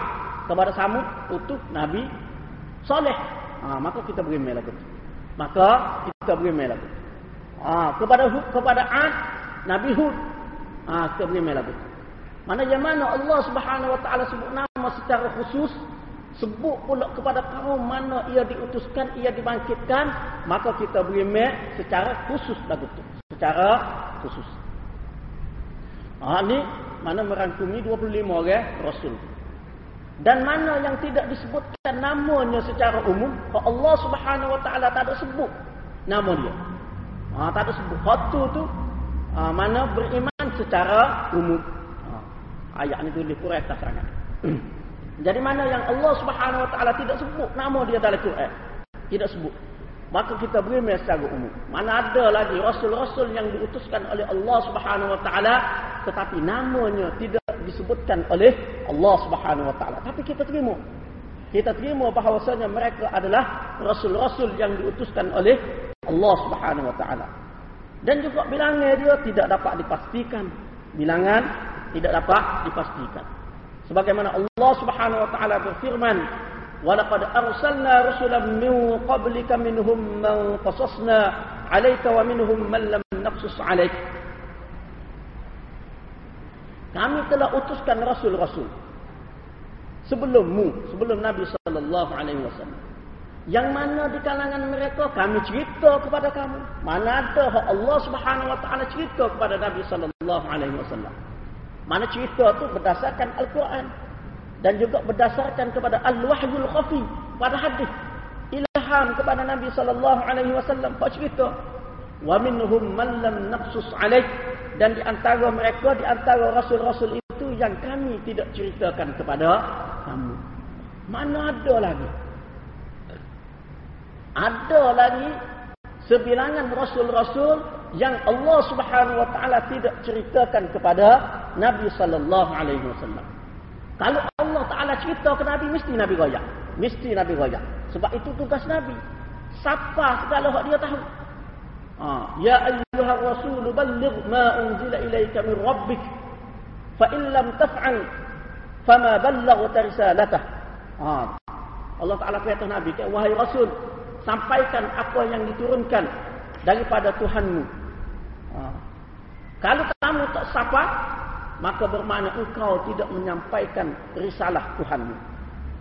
A: Kepada Samud utuh Nabi soleh. Ha, maka kita beriman lagu tu. Maka kita beriman lagu tu. Ha, kepada kepada Ad, Nabi Hud. Ha, kita beriman lagu tu. Mana yang mana Allah Subhanahu Wa Taala sebut nama secara khusus, sebut pula kepada kaum mana ia diutuskan, ia dibangkitkan, maka kita beriman secara khusus lagu tu. Secara khusus. Ha, ini mana merangkumi 25 orang Rasul. Dan mana yang tidak disebutkan namanya secara umum, Allah Subhanahu Wa Taala tak ada sebut nama dia. Ha, tak ada sebut. Satu tu ha, mana beriman secara umum. Ha, ayat ni tulis kurang atas sangat. Jadi mana yang Allah Subhanahu Wa Taala tidak sebut nama dia dalam Quran? Tidak sebut. Maka kita beri secara umum. Mana ada lagi rasul-rasul yang diutuskan oleh Allah Subhanahu Wa Taala tetapi namanya tidak disebutkan oleh Allah Subhanahu Wa Taala. Tapi kita terima. Kita terima bahawasanya mereka adalah rasul-rasul yang diutuskan oleh Allah Subhanahu Wa Taala. Dan juga bilangan dia tidak dapat dipastikan. Bilangan tidak dapat dipastikan. Sebagaimana Allah Subhanahu wa taala berfirman, "Wa laqad arsalna rusulan min qablika minhum man qasasna 'alayka wa minhum man lam naqsus 'alayk." Kami telah utuskan rasul-rasul sebelummu, sebelum Nabi sallallahu alaihi wasallam. Yang mana di kalangan mereka kami cerita kepada kamu. Mana ada Allah Subhanahu wa taala cerita kepada Nabi sallallahu alaihi wasallam. Mana cerita tu berdasarkan Al-Quran. Dan juga berdasarkan kepada Al-Wahyul Khafi. Pada hadis. Ilham kepada Nabi SAW. Pak cerita. Wa minhum man lam naqsus alaih. Dan di antara mereka, di antara rasul-rasul itu yang kami tidak ceritakan kepada kamu. Mana ada lagi? Ada lagi sebilangan rasul-rasul yang Allah Subhanahu wa taala tidak ceritakan kepada Nabi sallallahu alaihi wasallam. Kalau Allah taala cerita ke Nabi mesti Nabi royak. Mesti Nabi royak. Sebab itu tugas Nabi. Siapa segala hak dia tahu. Ha, ya ayyuhar rasul balligh ma unzila ilaika min rabbik. Fa in lam taf'al fama ballaghta risalatah. Ha. Allah Taala kata Nabi, wahai Rasul, sampaikan apa yang diturunkan daripada Tuhanmu Ha. Kalau kamu tak sapa, maka bermakna engkau tidak menyampaikan risalah Tuhanmu.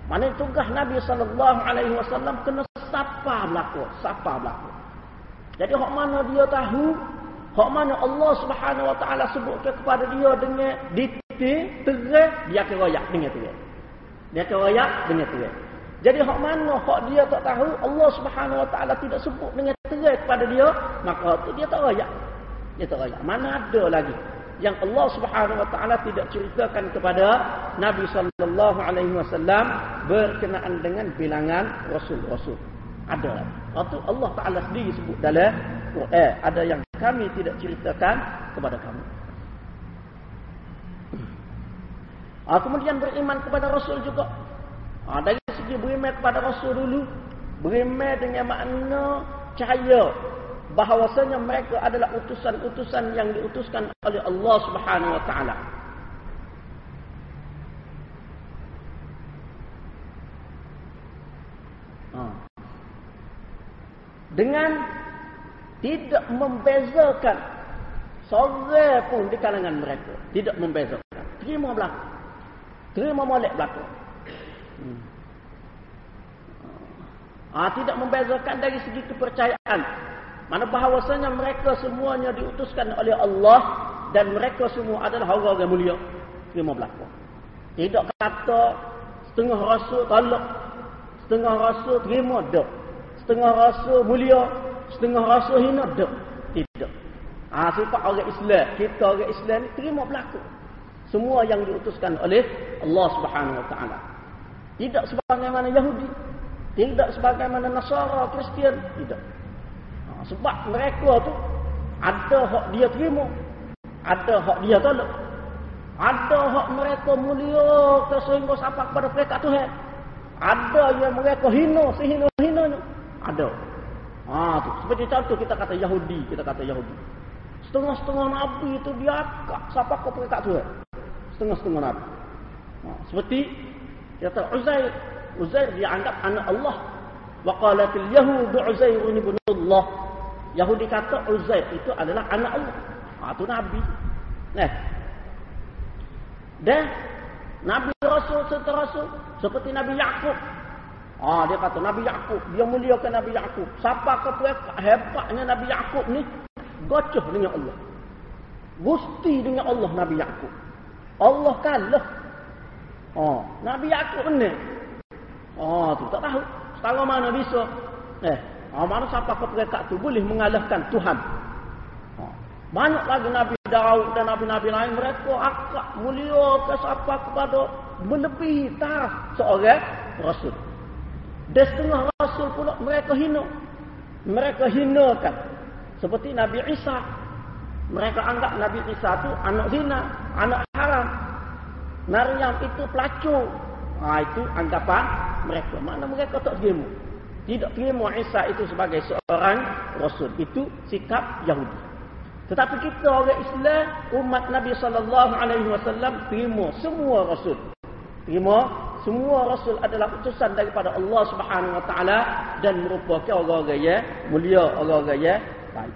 A: Mana tugas Nabi sallallahu alaihi wasallam kena sapa belaka, sapa belaka. Jadi hak mana dia tahu, hak mana Allah Subhanahu wa taala sebut kepada dia dengan detail, terang, dia akan royak dengan terang. Dia akan royak dengan terang. Jadi hak mana hak dia tak tahu, Allah Subhanahu wa taala tidak sebut dengan terang kepada dia, maka tu dia tak royak. Dia tak raya. Mana ada lagi yang Allah Subhanahu wa taala tidak ceritakan kepada Nabi sallallahu alaihi wasallam berkenaan dengan bilangan rasul-rasul. Ada. Waktu Allah taala sendiri sebut dalam Quran, ada yang kami tidak ceritakan kepada kamu. Ah, kemudian beriman kepada Rasul juga. Ah, dari segi beriman kepada Rasul dulu, beriman dengan makna cahaya bahawasanya mereka adalah utusan-utusan yang diutuskan oleh Allah Subhanahu wa taala. Ha. Dengan tidak membezakan seorang pun di kalangan mereka, tidak membezakan. Terima belaka. Terima molek belaka. Hmm. Ah, tidak membezakan dari segi kepercayaan mana bahawasanya mereka semuanya diutuskan oleh Allah dan mereka semua adalah orang yang mulia. Terima belakang. Tidak kata setengah rasul tolak. Setengah rasul terima tak. Setengah rasul mulia. Setengah rasul hina tak. Tidak. Ha, sifat orang Islam. Kita orang Islam ni terima belakang. Semua yang diutuskan oleh Allah Subhanahu Wa Taala. Tidak sebagaimana Yahudi. Tidak sebagaimana Nasara, Kristian. Tidak. Sebab mereka tu ada hak dia terima. Ada hak dia tolak. Ada hak mereka mulia ke sehingga sampai kepada mereka Tuhan. Ada yang mereka hina sehina-hinanya. Ada. Ha, tu. Seperti contoh kita kata Yahudi. Kita kata Yahudi. Setengah-setengah Nabi itu dia akak sampai ke mereka Tuhan. Setengah-setengah Nabi. Ha, seperti kita kata Uzair. Uzair dia anggap anak Allah. Wa qalatil yahudu Uzair ibn Allah. Yahudi kata Uzair itu adalah anak Allah. Ha, itu Nabi. Eh. Dan Nabi Rasul serta Rasul. Seperti Nabi Yaakob. Ha, dia kata Nabi Yaakob. Dia muliakan Nabi Yaakob. Siapa kata hebatnya Nabi Yaakob ni? Gocoh dengan Allah. Gusti dengan Allah Nabi Yaakob. Allah kalah. Ha, Nabi Yaakob ni. Ha, tu tak tahu. Setara mana bisa. Eh, Ha, mana siapa ketika tu boleh mengalahkan Tuhan. Ha. Banyak lagi Nabi Daud dan nabi-nabi lain mereka akak mulia ke siapa kepada melebihi taraf seorang rasul. Dan setengah rasul pula mereka hina. Mereka hinakan. Seperti Nabi Isa. Mereka anggap Nabi Isa itu anak zina, anak haram. Maryam itu pelacur. Ha, itu anggapan mereka. Mana mereka tak terima. Tidak terima Isa itu sebagai seorang rasul. Itu sikap Yahudi. Tetapi kita orang Islam, umat Nabi sallallahu alaihi wasallam terima semua rasul. Terima semua rasul adalah utusan daripada Allah Subhanahu wa taala dan merupakan orang-orang yang mulia, orang-orang yang baik.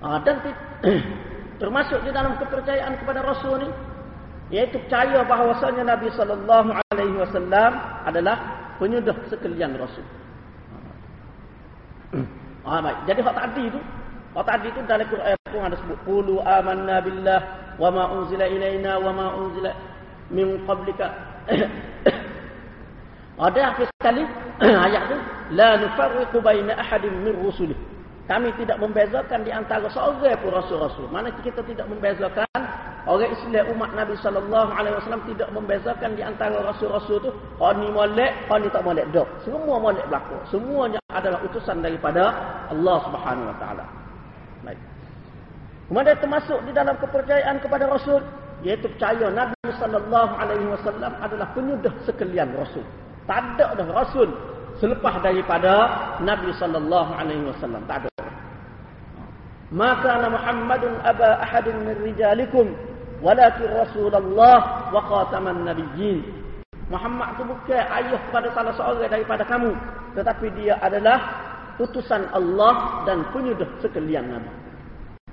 A: Ah dan termasuk di dalam kepercayaan kepada rasul ni yaitu percaya bahawasanya Nabi sallallahu alaihi wasallam adalah penyudah sekalian rasul. Ah baik. Jadi hak tadi itu kalau tadi itu dalam Quran pun ada sebut qulu amanna billah wa ma unzila ilaina wa ma unzila min qablika. ada akhir sekali ayat itu la nufarriqu baina ahadin min rusulih. Kami tidak membezakan di antara seorang pun rasul-rasul. Mana kita tidak membezakan orang Islam umat Nabi sallallahu alaihi wasallam tidak membezakan di antara rasul-rasul itu oh ni molek, oh ni tak molek. Dok. Semua molek berlaku. Semuanya adalah utusan daripada Allah Subhanahu wa taala. Baik. Kemudian termasuk di dalam kepercayaan kepada Rasul, yaitu percaya Nabi sallallahu alaihi wasallam adalah penyudah sekalian Rasul. Tak ada dah Rasul selepas daripada Nabi sallallahu alaihi wasallam. Tak ada. Maka Muhammadun aba ahadin min rijalikum walakin Rasulullah wa khataman nabiyyin. Muhammad itu bukan ayah kepada salah seorang daripada kamu, tetapi dia adalah utusan Allah dan penyudah sekalian Nabi.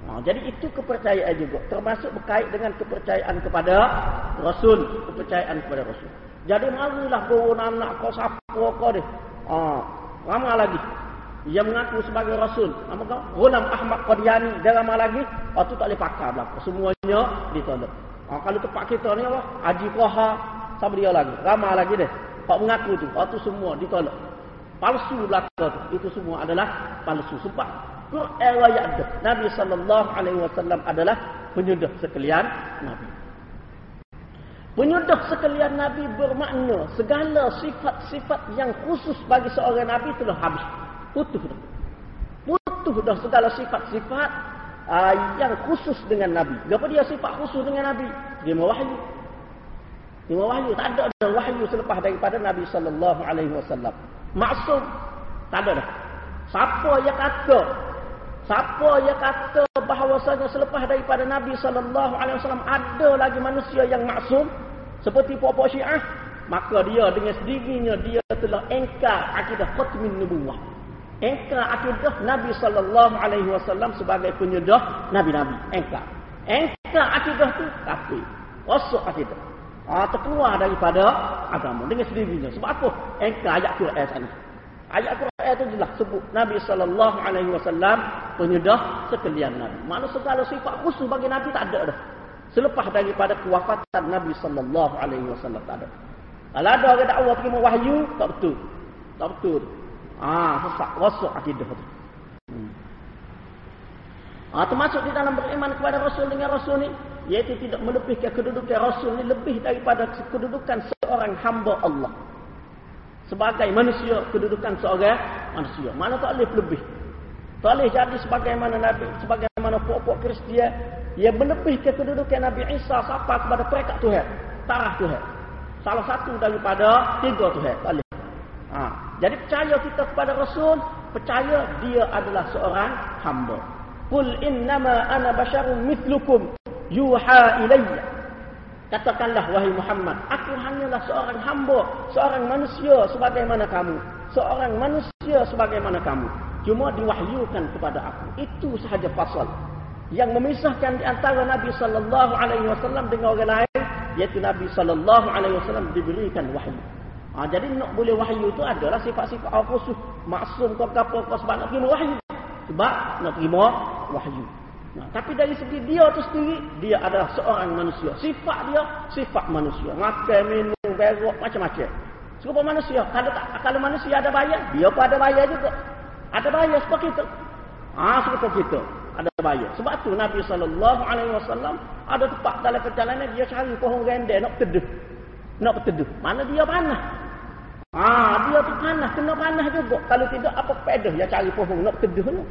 A: Ha, jadi itu kepercayaan juga. Termasuk berkait dengan kepercayaan kepada Rasul. Kepercayaan kepada Rasul. Jadi marilah bawa anak kau siapa kau dia. Ha, ramah lagi. Dia mengaku sebagai Rasul. Nama kau? Ghulam Ahmad Qadiani. Dia ramah lagi. Waktu tak boleh pakar belakang. Semuanya ditolak. Ha, kalau tempat kita ni apa? Haji Koha. Sama dia lagi. Ramah lagi dia. Pak mengaku tu. Waktu semua ditolak palsu belaka tu itu semua adalah palsu sebab Quran ayat ada Nabi sallallahu alaihi wasallam adalah penyudah sekalian nabi penyudah sekalian nabi bermakna segala sifat-sifat yang khusus bagi seorang nabi telah habis putus dah. Putus dah segala sifat-sifat uh, yang khusus dengan nabi. Apa dia sifat khusus dengan nabi? Dia mewahyu dia mewahyu tak ada ada wahyu selepas daripada nabi sallallahu alaihi wasallam. Maksum tak ada dah. Siapa yang kata siapa yang kata bahawasanya selepas daripada Nabi sallallahu alaihi wasallam ada lagi manusia yang maksum seperti puak-puak Syiah maka dia dengan sendirinya dia telah engkar akidah khatmin nubuwah engkar akidah Nabi sallallahu alaihi wasallam sebagai penyudah nabi-nabi engkar engkar akidah tu kafir rosak akidah Ah, terkeluar daripada agama dengan sendirinya. Sebab apa? Engkau ayat Quran sana. Ayat Quran itu jelas sebut Nabi sallallahu alaihi wasallam penyudah sekalian Nabi. Mana segala sifat khusus bagi Nabi tak ada dah. Selepas daripada kewafatan Nabi sallallahu alaihi wasallam tak ada. Kalau ada orang dakwah terima wahyu, tak betul. Tak betul. Ah, sesak rosak akidah tu. Hmm. Ah, termasuk di dalam beriman kepada Rasul dengan Rasul ni, yaitu tidak melebihkan kedudukan Rasul ni lebih daripada kedudukan seorang hamba Allah. Sebagai manusia, kedudukan seorang manusia. Mana tak boleh lebih. Tak boleh jadi sebagaimana Nabi, sebagaimana pokok Kristian, ia melebihkan kedudukan Nabi Isa sampai kepada perekat Tuhan. Tarah Tuhan. Salah satu daripada tiga Tuhan. Tak boleh. Jadi percaya kita kepada Rasul, percaya dia adalah seorang hamba. Qul innama ana basyarun mithlukum yuha ilayya. Katakanlah wahai Muhammad aku hanyalah seorang hamba seorang manusia sebagaimana kamu. Seorang manusia sebagaimana kamu. Cuma diwahyukan kepada aku. Itu sahaja pasal. Yang memisahkan di antara Nabi sallallahu alaihi wasallam dengan orang lain yaitu Nabi sallallahu alaihi wasallam diberikan wahyu ha, jadi nak boleh wahyu itu adalah sifat-sifat khusus maksum ke apa ke sebab nak terima wahyu sebab nak terima wahyu Nah, tapi dari segi dia tu sendiri, dia adalah seorang manusia. Sifat dia, sifat manusia. Makan, minum, berok, macam-macam. Serupa manusia. Kalau tak, kalau manusia ada bayar, dia pun ada bayar juga. Ada bayar seperti itu. Ah, ha, seperti kita. ada bayar. Sebab tu Nabi wasallam ada tempat dalam perjalanan dia cari pohon rende nak teduh. Nak teduh. Mana dia panah? Ah, dia tu panah, kena panah juga. Kalau tidak apa pedah dia cari pohon nak teduh tu.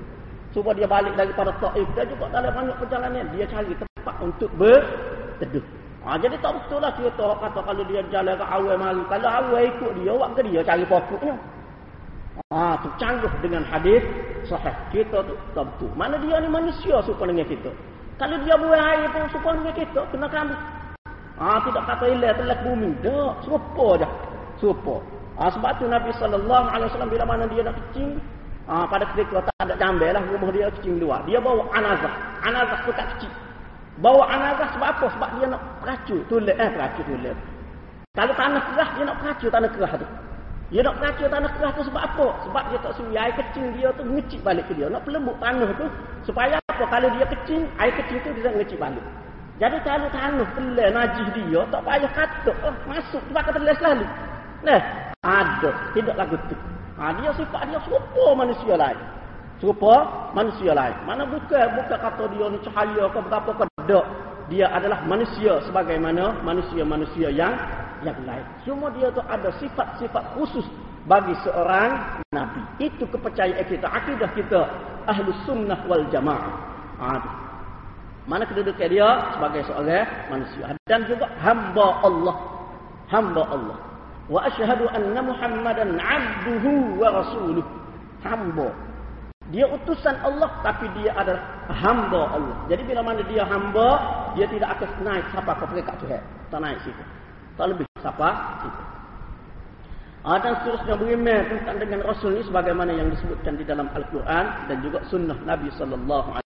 A: Supaya dia balik daripada Taif dia juga dalam banyak perjalanan dia cari tempat untuk berteduh. Ha, jadi tak betul lah cerita kata kalau dia jalan ke awal mari. Kalau awal ikut dia, waktu dia cari pokoknya. Ha, tu canggih dengan hadis sahih. Kita tu tak betul. Mana dia ni manusia suka dengan kita. Kalau dia buat air pun suka dengan kita, kena kami. Ha, tidak kata ilah telak bumi. Tak, serupa je. Serupa. Ha, sebab tu Nabi SAW bila mana dia nak kecing, ha, pada ketika tak ada jambil lah, rumah dia kecing luar. Dia bawa anazah. Anazah tu tak kecil. Bawa anazah sebab apa? Sebab dia nak peracur tulis. Eh, peracur tulis. Kalau tanah kerah, dia nak peracur tanah kerah tu. Dia nak peracur tanah kerah tu sebab apa? Sebab dia tak suri air kecil dia tu ngecik balik ke dia. Nak pelembut tanah tu. Supaya apa? Kalau dia kecil, air kecil tu dia ngecik balik. Jadi kalau tanah telah najis dia, tak payah katuk. Oh, masuk, tu bakal telah selalu. Nah, ada. Tidak lagu tu. Ha, dia sifat dia serupa manusia lain. Serupa manusia lain. Mana bukan, bukan kata dia ni cahaya ke berapa ke tak. Dia adalah manusia sebagaimana manusia-manusia yang yang lain. Semua dia tu ada sifat-sifat khusus bagi seorang Nabi. Itu kepercayaan kita. Akidah kita. Ahlu sunnah wal jamaah. Ha, Mana kedudukan dia sebagai seorang manusia. Dan juga hamba Allah. Hamba Allah. Wa ashadu anna muhammadan abduhu wa rasuluh. Hamba. Dia utusan Allah tapi dia adalah hamba Allah. Jadi bila mana dia hamba, dia tidak akan naik siapa ke peringkat Tuhan. Tak naik situ. Tak lebih siapa situ. Ada seterusnya beriman tentang dengan Rasul ini sebagaimana yang disebutkan di dalam Al-Quran dan juga sunnah Nabi sallallahu